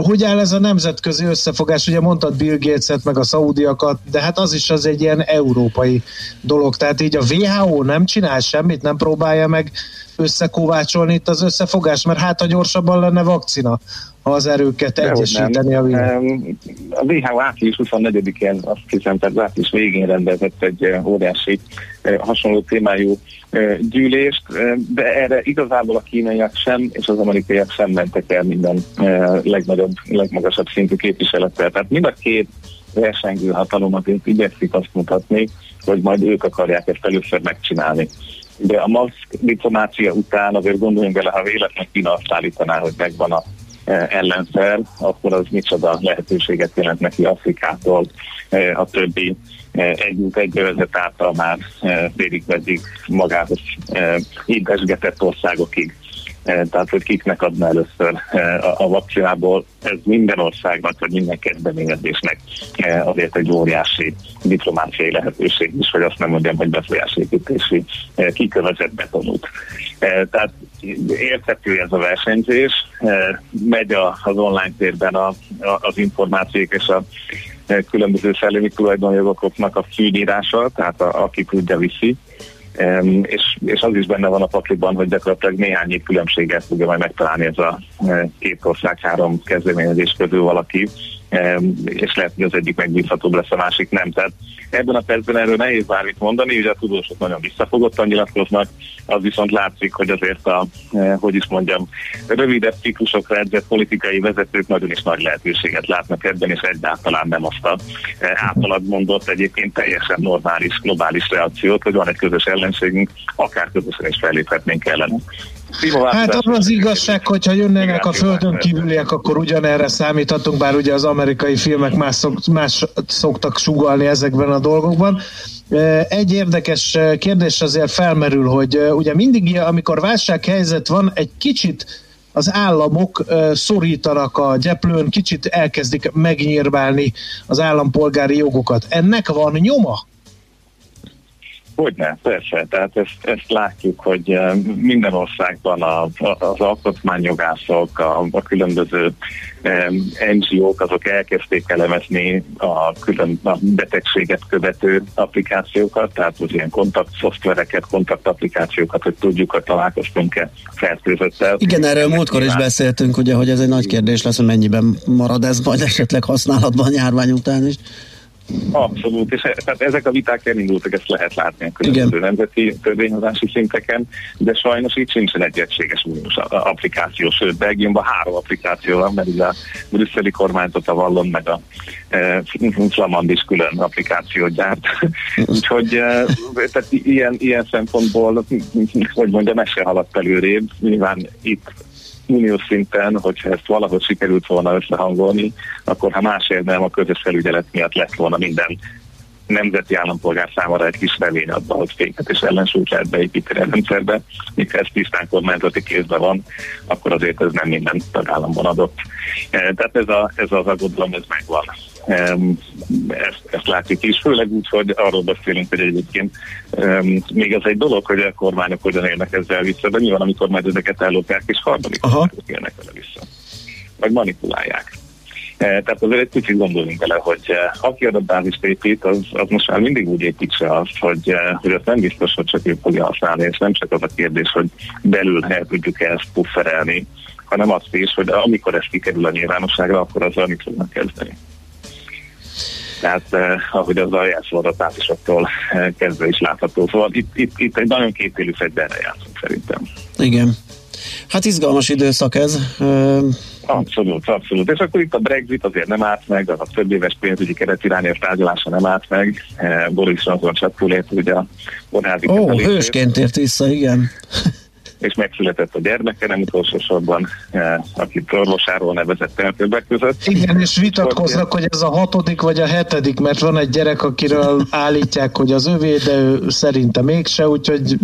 Hogy áll ez a nemzetközi összefogás? Ugye mondtad Bill Gates-et, meg a szaudiakat, de hát az is az egy ilyen európai dolog. Tehát így a WHO nem csinál semmit, nem próbálja meg összekovácsolni itt az összefogás, mert hát a gyorsabban lenne vakcina ha az erőket egyesíteni a világ. A WHO április 24-én, azt hiszem, tehát április végén rendezett egy eh, óriási eh, hasonló témájú eh, gyűlést, de erre igazából a kínaiak sem, és az amerikaiak sem mentek el minden legnagyobb, legmagasabb szintű képviselettel. Tehát mind a két versengő hatalom azért igyekszik azt mutatni, hogy majd ők akarják ezt először megcsinálni. De a maszk diplomácia után azért gondoljunk bele, ha véletlenül Kína azt állítaná, hogy megvan a E, ellenszer, akkor az micsoda lehetőséget jelent neki Afrikától, e, a többi e, együtt egy által már félig meddig magához édesgetett országokig. Tehát, hogy kiknek adna először a vakcinából, ez minden országnak, vagy minden kezdeményezésnek azért egy óriási diplomáciai lehetőség is, hogy azt nem mondjam, hogy befolyásépítési kikövezett betonút. Tehát érthető ez a versenyzés, megy az online térben az információk és a különböző szellemi tulajdonjogoknak a fűnyírása, tehát a, aki tudja viszi. És, és az is benne van a pakliban, hogy gyakorlatilag néhány év különbséget fogja majd megtalálni ez a két ország három kezdeményezés közül valaki, és lehet, hogy az egyik megbízhatóbb lesz, a másik nem. Tehát ebben a percben erről nehéz bármit mondani, ugye a tudósok nagyon visszafogottan nyilatkoznak, az viszont látszik, hogy azért a, eh, hogy is mondjam, rövidebb ciklusokra edzett politikai vezetők nagyon is nagy lehetőséget látnak ebben, és egyáltalán nem azt a eh, általad mondott egyébként teljesen normális, globális reakciót, hogy van egy közös ellenségünk, akár közösen is felléphetnénk ellene. Hát az az igazság, hogyha jönnének a földön kívüliek, akkor ugyanerre számíthatunk, bár ugye az amerikai filmek más, szok, más szoktak sugalni ezekben a dolgokban. Egy érdekes kérdés azért felmerül, hogy ugye mindig, amikor válsághelyzet van, egy kicsit az államok szorítanak a gyeplőn, kicsit elkezdik megnyírbálni az állampolgári jogokat. Ennek van nyoma? Hogyne, persze. Tehát ezt, ezt látjuk, hogy eh, minden országban a, az alkotmányjogászok, a, a különböző NGO-k, azok elkezdték elemezni a külön a betegséget követő applikációkat, tehát az ilyen kontakt szoftvereket, kontakt applikációkat, hogy tudjuk, hogy találkoztunk-e fertőzöttel. Igen, erről múltkor is beszéltünk, ugye, hogy ez egy nagy kérdés lesz, hogy mennyiben marad ez majd esetleg használatban járvány után is. Abszolút, és e- tehát ezek a viták elindultak, ezt lehet látni a különböző Igen. nemzeti törvényhozási szinteken, de sajnos itt sincsen egy egységes uniós applikáció, sőt Belgiumban három applikáció van, mert ugye a brüsszeli kormányzat a Vallon meg a e, Flamand is külön applikációt gyárt. Úgyhogy e, tehát ilyen, ilyen szempontból, hogy mondjam, meg se haladt előrébb. Nyilván itt uniós szinten, hogyha ezt valahogy sikerült volna összehangolni, akkor ha másért nem a közös felügyelet miatt lett volna minden nemzeti állampolgár számára egy kis remény abban, hogy féket és ellensúlyt lehet beépíteni a rendszerbe, míg ez tisztán kormányzati kézben van, akkor azért ez nem minden tagállamban adott. E, tehát ez, a, ez az aggodalom, ez megvan. Ezt, ezt látjuk is, főleg úgy, hogy arról beszélünk, hogy egyébként még az egy dolog, hogy a kormányok hogyan élnek ezzel vissza, de nyilván amikor majd ezeket ellopják, és harmadik élnek vele vissza. Vagy manipulálják. E, tehát azért egy kicsit gondoljunk bele, hogy e, aki adatbázist épít, az, az most már mindig úgy építse azt, hogy, e, hogy az nem biztos, hogy csak ő fogja használni, és nem csak az a kérdés, hogy belül el tudjuk ezt pufferelni, hanem azt is, hogy amikor ez kikerül a nyilvánosságra, akkor azzal mit fognak kezdeni. Tehát eh, ahogy az a jelszavadatlátosoktól eh, kezdve is látható. Szóval itt, itt, itt egy nagyon kétélű fegyverre játszunk szerintem. Igen. Hát izgalmas időszak ez. Abszolút, abszolút. És akkor itt a Brexit azért nem állt meg, az a több éves pénzügyi keretirányos tárgyalása nem állt meg. Boris Johnson csatkulét, ugye a kórházi Ó, hősként ért vissza, igen. És megszületett a gyermeke, nem utolsó sorban, akit orvosáról nevezett el többek között. Igen, és vitatkoznak, hogy ez a hatodik vagy a hetedik, mert van egy gyerek, akiről állítják, hogy az övé, de ő szerinte mégse, úgyhogy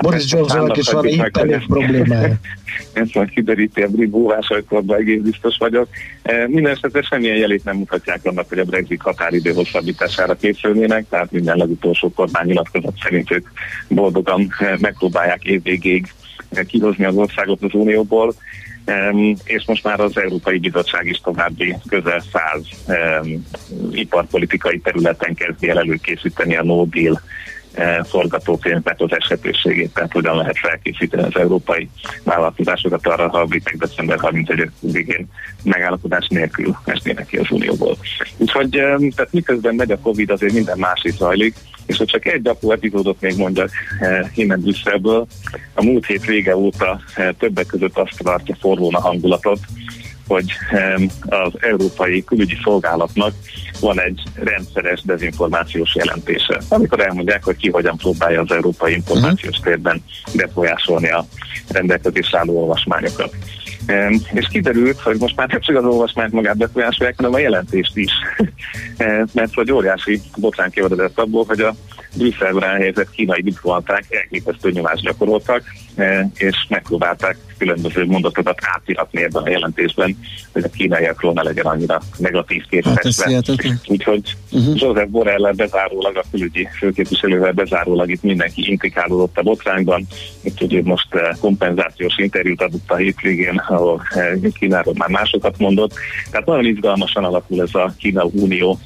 Boris Johnson is van itt elég problémája. Ezt majd kideríti a brit búvásajkorba, egész biztos vagyok. E, minden esetre semmilyen jelét nem mutatják annak, hogy a Brexit határidő hosszabbítására készülnének, tehát minden legutolsó kormánynyilatkozat szerint ők boldogan e, megpróbálják évvégéig e, kihozni az országot az Unióból, Um, és most már az Európai Bizottság is további közel száz um, iparpolitikai területen kezdi el előkészíteni a no deal E, forgatókönyvnek az esetőségét, tehát hogyan lehet felkészíteni az európai vállalkozásokat arra, ha a britek december 31-én megállapodás nélkül esnének ki az Unióból. Úgyhogy e, tehát miközben megy a Covid, azért minden más is zajlik, és hogy csak egy apró epizódot még mondjak eh, innen Brüsszelből, a múlt hét vége óta többek között azt tartja forrón a hangulatot, hogy az Európai Külügyi Szolgálatnak van egy rendszeres dezinformációs jelentése, amikor elmondják, hogy ki hogyan próbálja az európai információs mhm. térben befolyásolni a rendelkezésre álló olvasmányokat. És kiderült, hogy most már nem csak az olvasmányt magát befolyásolják, hanem a jelentést is. Mert hogy óriási botrán kiveredett abból, hogy a Brüsszelben elhelyezett kínai diplomaták elképesztő nyomást gyakoroltak, és megpróbálták különböző mondatokat átiratni ebben a jelentésben, hogy a kínaiakról ne legyen annyira negatív képesve. Hát Úgyhogy uh-huh. Joseph Borrell bezárólag, a külügyi főképviselővel bezárólag itt mindenki intrikálódott a botrányban, úgyhogy most eh, kompenzációs interjút adott a hétvégén, ahol eh, Kínáról már másokat mondott. Tehát nagyon izgalmasan alakul ez a Kína-Unió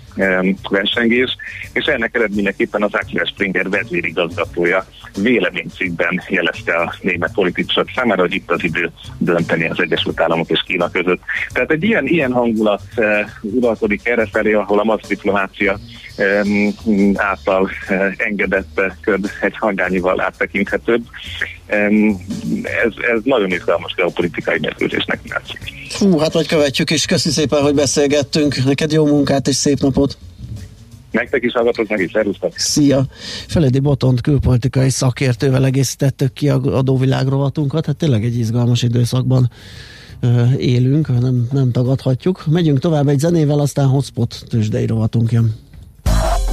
versengés, és ennek eredményeképpen az Axel Springer vezérigazgatója véleménycikben jelezte a német politikusok számára, hogy itt az idő dönteni az Egyesült Államok és Kína között. Tehát egy ilyen, ilyen hangulat uh, uralkodik erre felé, ahol a masz diplomácia um, által uh, engedett köd egy hangányival áttekinthetőbb. Ez, ez nagyon izgalmas geopolitikai mérkőzésnek látszik. Hú, hát vagy követjük is. Köszi szépen, hogy beszélgettünk. Neked jó munkát és szép napot! Nektek is hallgatok, meg is szervusztok. Szia! Feledi Botont külpolitikai szakértővel egészítettük ki a adóvilág rovatunkat. Hát tényleg egy izgalmas időszakban élünk, nem, nem tagadhatjuk. Megyünk tovább egy zenével, aztán hotspot tőzsdei rovatunk jön.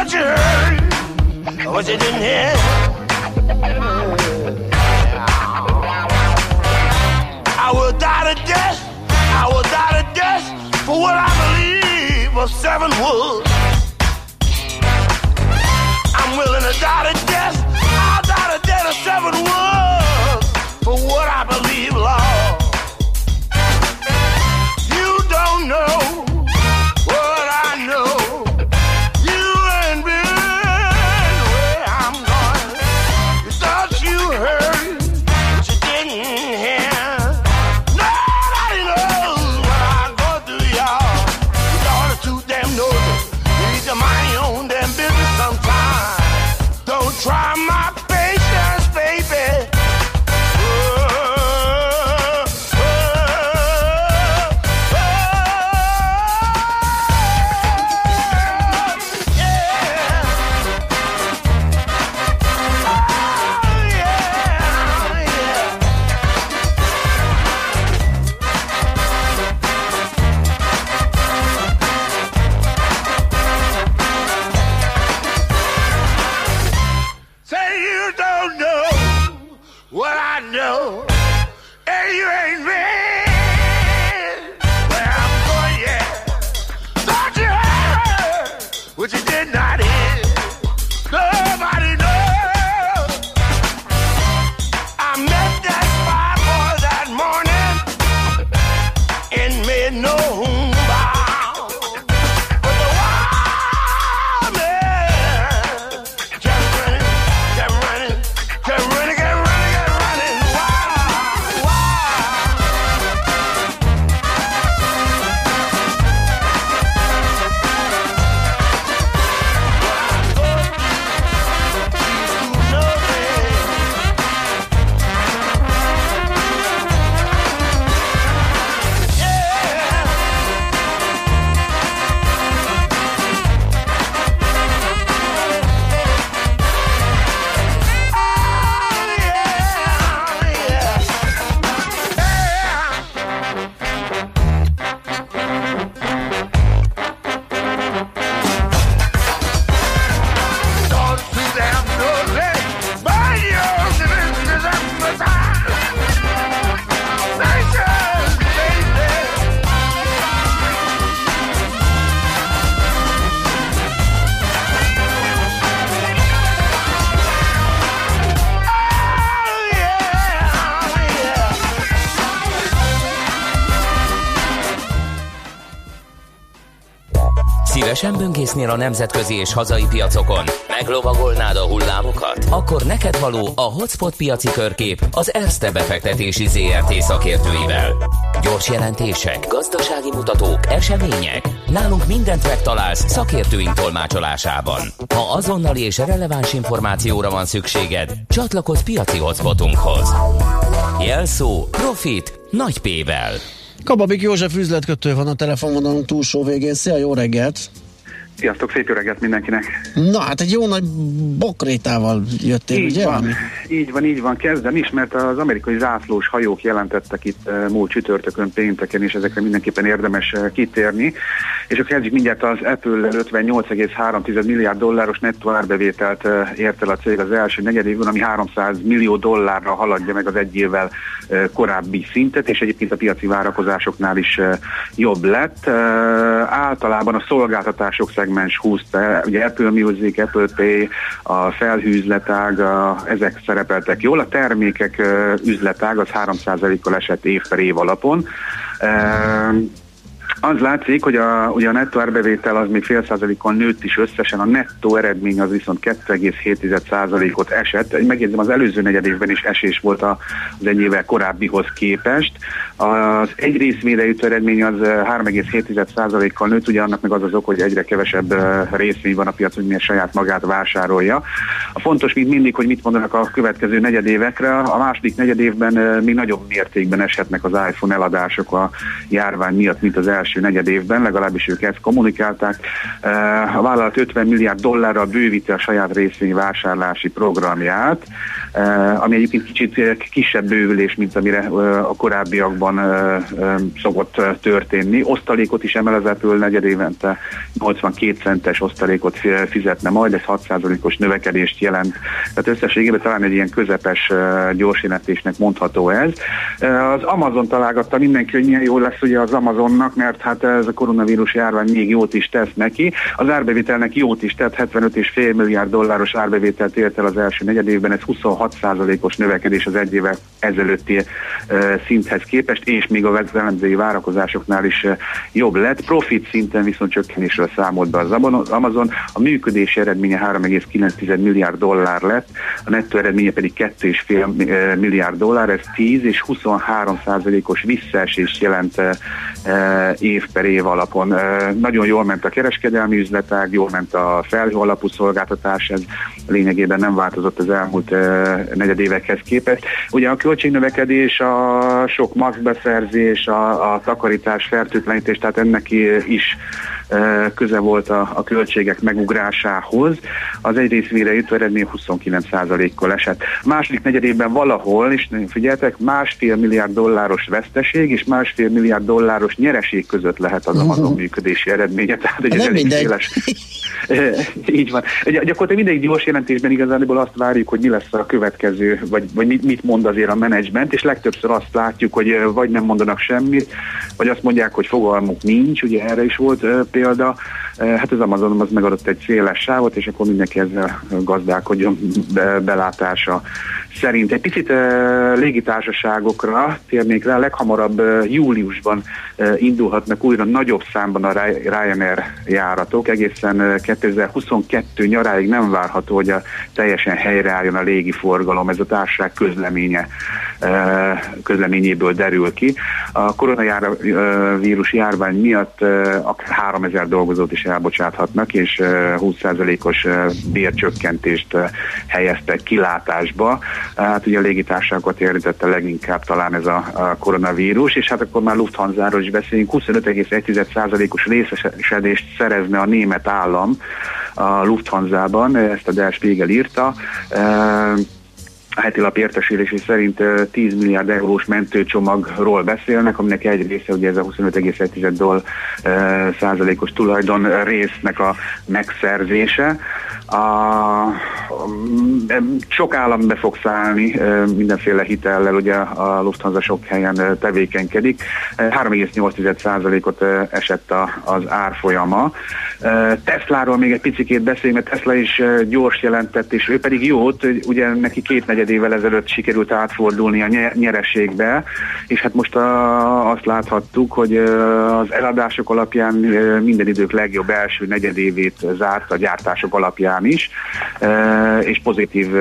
Was it in here? I will die to death. I will die to death for what I believe of seven wood. I'm willing to die to death. I'll die to death of seven wood Szívesen böngésznél a nemzetközi és hazai piacokon? Meglovagolnád a hullámokat? Akkor neked való a Hotspot piaci körkép az Erste befektetési ZRT szakértőivel. Gyors jelentések, gazdasági mutatók, események. Nálunk mindent megtalálsz szakértőink tolmácsolásában. Ha azonnali és releváns információra van szükséged, csatlakozz piaci hotspotunkhoz. Jelszó Profit nagy P-vel. Kababik József üzletkötő van a telefonvonalunk túlsó végén. Szia, jó reggelt! Sziasztok, szép jó reggelt mindenkinek! Na, hát egy jó nagy bokrétával jöttél, így ugye? Van, Ami? Így van, így van. Kezdem is, mert az amerikai zászlós hajók jelentettek itt uh, múlt csütörtökön, pénteken, és ezekre mindenképpen érdemes uh, kitérni. És akkor kezdjük mindjárt az Apple 58,3 milliárd dolláros nettó árbevételt uh, ért el a cég az első negyedévben, ami 300 millió dollárra haladja meg az egy évvel korábbi szintet, és egyébként a piaci várakozásoknál is jobb lett. Általában a szolgáltatások szegmens húzta, ugye Apple Music, Apple Pay, a felhőzletág, a, ezek szerepeltek jól, a termékek üzletág az 3%-kal esett év per év alapon. Az látszik, hogy a, ugye a nettó árbevétel az még fél százalékon nőtt is összesen, a nettó eredmény az viszont 2,7 százalékot esett. Megjegyzem, az előző negyed évben is esés volt az egy évvel korábbihoz képest. Az egy részvényre jutó eredmény az 3,7 százalékkal nőtt, ugye annak meg az az ok, hogy egyre kevesebb részvény van a piacon, miért saját magát vásárolja. A fontos, mint mindig, hogy mit mondanak a következő negyedévekre. A második negyedévben még nagyobb mértékben eshetnek az iPhone eladások a járvány miatt, mint az első első negyed évben, legalábbis ők ezt kommunikálták. A vállalat 50 milliárd dollárral bővíti a saját részvényvásárlási programját, ami egyébként kicsit kisebb bővülés, mint amire a korábbiakban szokott történni. Osztalékot is emel az Apple negyed évente 82 centes osztalékot fizetne majd, ez 6%-os növekedést jelent. Tehát összességében talán egy ilyen közepes gyorsjelentésnek mondható ez. Az Amazon találgatta mindenki, hogy milyen jó lesz ugye az Amazonnak, mert hát ez a koronavírus járvány még jót is tesz neki. Az árbevételnek jót is tett, 75,5 milliárd dolláros árbevételt ért el az első negyed évben, ez 26%-os növekedés az egy éve ezelőtti szinthez képest, és még a elemzői várakozásoknál is jobb lett. Profit szinten viszont csökkenésről számolt be az Amazon. A működési eredménye 3,9 milliárd dollár lett, a nettó eredménye pedig 2,5 milliárd dollár, ez 10 és 23 százalékos visszaesést jelent év per év alapon. Nagyon jól ment a kereskedelmi üzletág, jól ment a felhő alapú szolgáltatás, ez lényegében nem változott az elmúlt negyedévekhez képest. Ugye a költségnövekedés, a sok maszkbeszerzés, a, a takarítás, fertőtlenítés, tehát ennek is köze volt a, a költségek megugrásához. Az egy részvére jutó eredmény 29%-kal esett. Második negyedében valahol, és figyeltek, másfél milliárd dolláros veszteség és másfél milliárd dolláros nyereség között lehet az Amazon uh-huh. működési eredménye. Tehát egy elég széles. Így van. Gyakorlatilag mindegy gyors jelentésben igazából azt várjuk, hogy mi lesz a következő, vagy, vagy mit mond azért a menedzsment, és legtöbbször azt látjuk, hogy vagy nem mondanak semmit, vagy azt mondják, hogy fogalmuk nincs, ugye erre is volt példa, hát az Amazon az megadott egy széles sávot, és akkor mindenki ezzel gazdálkodjon be, belátása szerint. Egy picit uh, légitársaságokra térnék rá, leghamarabb uh, júliusban uh, indulhatnak újra nagyobb számban a Ryanair járatok, egészen uh, 2022 nyaráig nem várható, hogy a teljesen helyreálljon a légiforgalom, ez a társaság közleménye közleményéből derül ki. A koronavírus járvány miatt akár 3000 dolgozót is elbocsáthatnak, és uh, 20%-os uh, bércsökkentést helyeztek kilátásba. Hát ugye a légitársaságokat érintette leginkább talán ez a koronavírus, és hát akkor már Lufthansa-ról is beszélünk, 25,1%-os részesedést szerezne a német állam a Lufthansa-ban, ezt a Der Spiegel írta, a heti lap értesülési szerint 10 milliárd eurós mentőcsomagról beszélnek, aminek egy része ugye ez a 25,1 doll százalékos tulajdon résznek a megszerzése. A, sok állam be fog szállni mindenféle hitellel, ugye a Lufthansa sok helyen tevékenykedik. 3,8%-ot esett az árfolyama. Tesláról még egy picit beszélni, mert Tesla is gyors jelentett, és ő pedig jót, ugye neki két negyedével ezelőtt sikerült átfordulni a nyereségbe, és hát most a, azt láthattuk, hogy az eladások alapján minden idők legjobb első negyedévét zárt a gyártások alapján is, és pozitív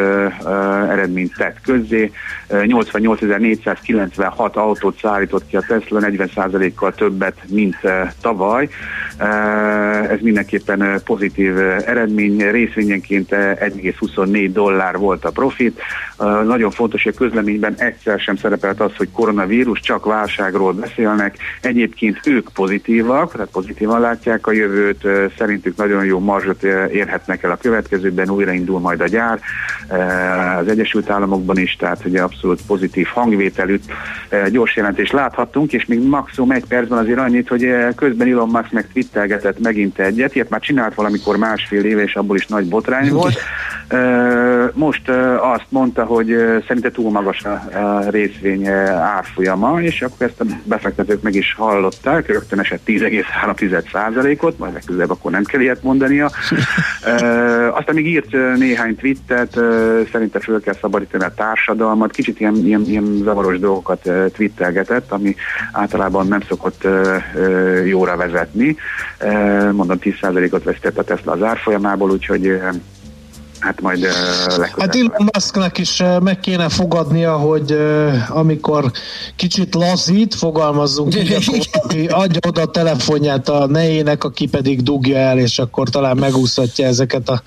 eredményt tett közzé. 88.496 autót szállított ki a Tesla, 40%-kal többet, mint tavaly. Ez mindenképpen pozitív eredmény, részvényenként 1,24 dollár volt a profit. Nagyon fontos, hogy a közleményben egyszer sem szerepelt az, hogy koronavírus, csak válságról beszélnek. Egyébként ők pozitívak, tehát pozitívan látják a jövőt, szerintük nagyon jó marzsot érhetnek el a következőben, újraindul majd a gyár az Egyesült Államokban is, tehát ugye abszolút pozitív hangvételű gyors jelentést láthattunk, és még maximum egy percben azért annyit, hogy közben Elon Musk meg twittelgetett megint egyet, ilyet már csinált valamikor másfél éve, és abból is nagy botrány volt. Most azt mondta, hogy szerinte túl magas a részvény árfolyama, és akkor ezt a befektetők meg is hallották, rögtön esett 10,3%-ot, majd legközelebb akkor nem kell ilyet mondania. Aztán még írt néhány twittet, szerinte föl kell szabadítani a társadalmat, kicsit ilyen, ilyen, ilyen zavaros dolgokat twittelgetett, ami általában nem szokott jóra vezetni. Mondom, 10%-ot vesztett a Tesla az árfolyamából, úgyhogy hát majd uh, Hát Elon Musknak is uh, meg kéne fogadnia, hogy uh, amikor kicsit lazít, fogalmazzunk így, adja oda a telefonját a nejének, aki pedig dugja el, és akkor talán megúszhatja ezeket a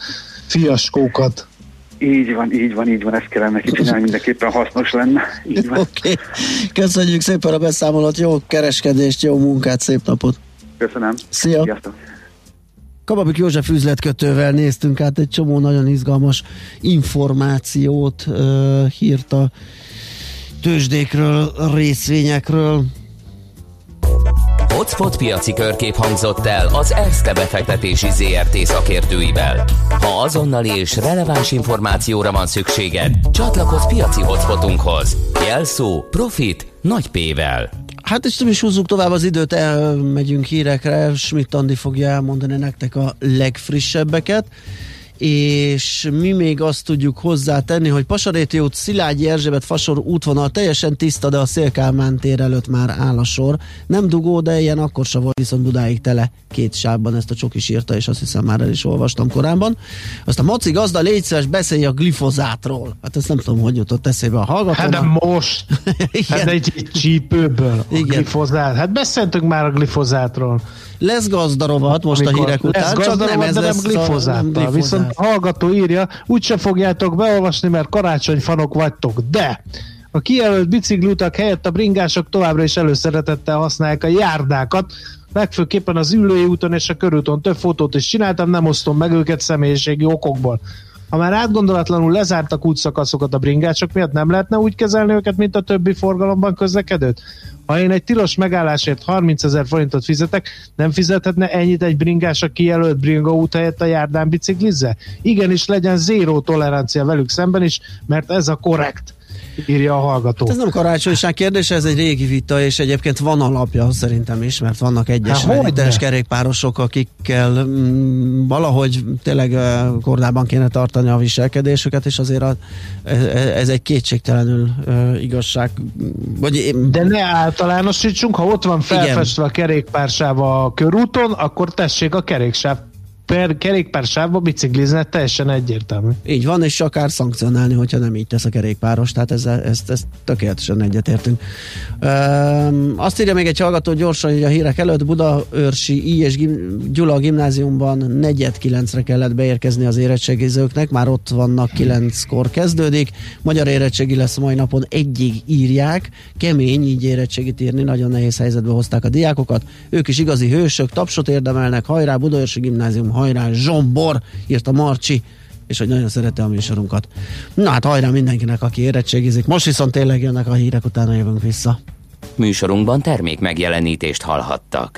fiaskókat. Így van, így van, így van, ezt kellene neki csinálni, mindenképpen hasznos lenne. Oké, okay. köszönjük szépen a beszámolót, jó kereskedést, jó munkát, szép napot! Köszönöm. Szia! Sziasztok. Kababik József üzletkötővel néztünk át egy csomó nagyon izgalmas információt, uh, hírt a tőzsdékről, részvényekről. Hotspot piaci körkép hangzott el az ESZTE befektetési ZRT szakértőivel. Ha azonnali és releváns információra van szükséged, csatlakozz piaci hotspotunkhoz. Jelszó Profit nagy P-vel. Hát és nem is húzzuk tovább az időt, elmegyünk hírekre, Schmidt Andi fogja elmondani nektek a legfrissebbeket és mi még azt tudjuk hozzátenni, hogy Pasaréti út, Szilágyi Erzsébet Fasor útvonal teljesen tiszta, de a Szélkálmán tér előtt már áll a sor. Nem dugó, de ilyen akkor sem volt, viszont Budáig tele két sávban ezt a csokis írta, és azt hiszem már el is olvastam korábban. Azt a Maci gazda légy szíves, beszélj a glifozátról. Hát ezt nem tudom, hogy jutott eszébe a hallgatónak. Hát de most, Igen. hát egy, egy csípőből a Igen. glifozát. Hát beszéltünk már a glifozátról. Lesz gazdarovat most Amikor a hírek után, csak nem ez de nem glifozáttal. Viszont a hallgató írja, úgyse fogjátok beolvasni, mert karácsonyfanok vagytok, de a kijelölt biciklutak helyett a bringások továbbra is előszeretettel használják a járdákat, legfőképpen az ülői úton és a körúton több fotót is csináltam, nem osztom meg őket személyiségi okokból. Ha már átgondolatlanul lezártak útszakaszokat a bringások miatt, nem lehetne úgy kezelni őket, mint a többi forgalomban közlekedőt? Ha én egy tilos megállásért 30 ezer forintot fizetek, nem fizethetne ennyit egy bringás a kijelölt bringa út helyett a járdán biciklizze? Igenis legyen zéró tolerancia velük szemben is, mert ez a korrekt írja a hallgató. Hát ez nem karácsonyság kérdése, ez egy régi vita, és egyébként van alapja szerintem is, mert vannak egyes hiteles kerékpárosok, akikkel mm, valahogy tényleg kordában kéne tartani a viselkedésüket, és azért a, ez, ez egy kétségtelenül uh, igazság. Vagy, De ne általánosítsunk, ha ott van felfestve igen. a kerékpársáv a körúton, akkor tessék a keréksáv per kerékpársávba biciklizne, teljesen egyértelmű. Így van, és akár szankcionálni, hogyha nem így tesz a kerékpáros, tehát ezzel, ezt, ezt tökéletesen egyetértünk. Üm, azt írja még egy hallgató gyorsan, hogy a hírek előtt Budaörsi I és Gyula gimnáziumban negyed kilencre kellett beérkezni az érettségizőknek, már ott vannak kilenckor kezdődik, magyar érettségi lesz mai napon egyig írják, kemény így érettségit írni, nagyon nehéz helyzetbe hozták a diákokat, ők is igazi hősök, tapsot érdemelnek, hajrá Budaörsi gimnázium, hajrá Zsombor, írta Marcsi, és hogy nagyon szereti a műsorunkat. Na hát hajrá mindenkinek, aki érettségizik. Most viszont tényleg jönnek a hírek, utána jövünk vissza. Műsorunkban termék megjelenítést hallhattak.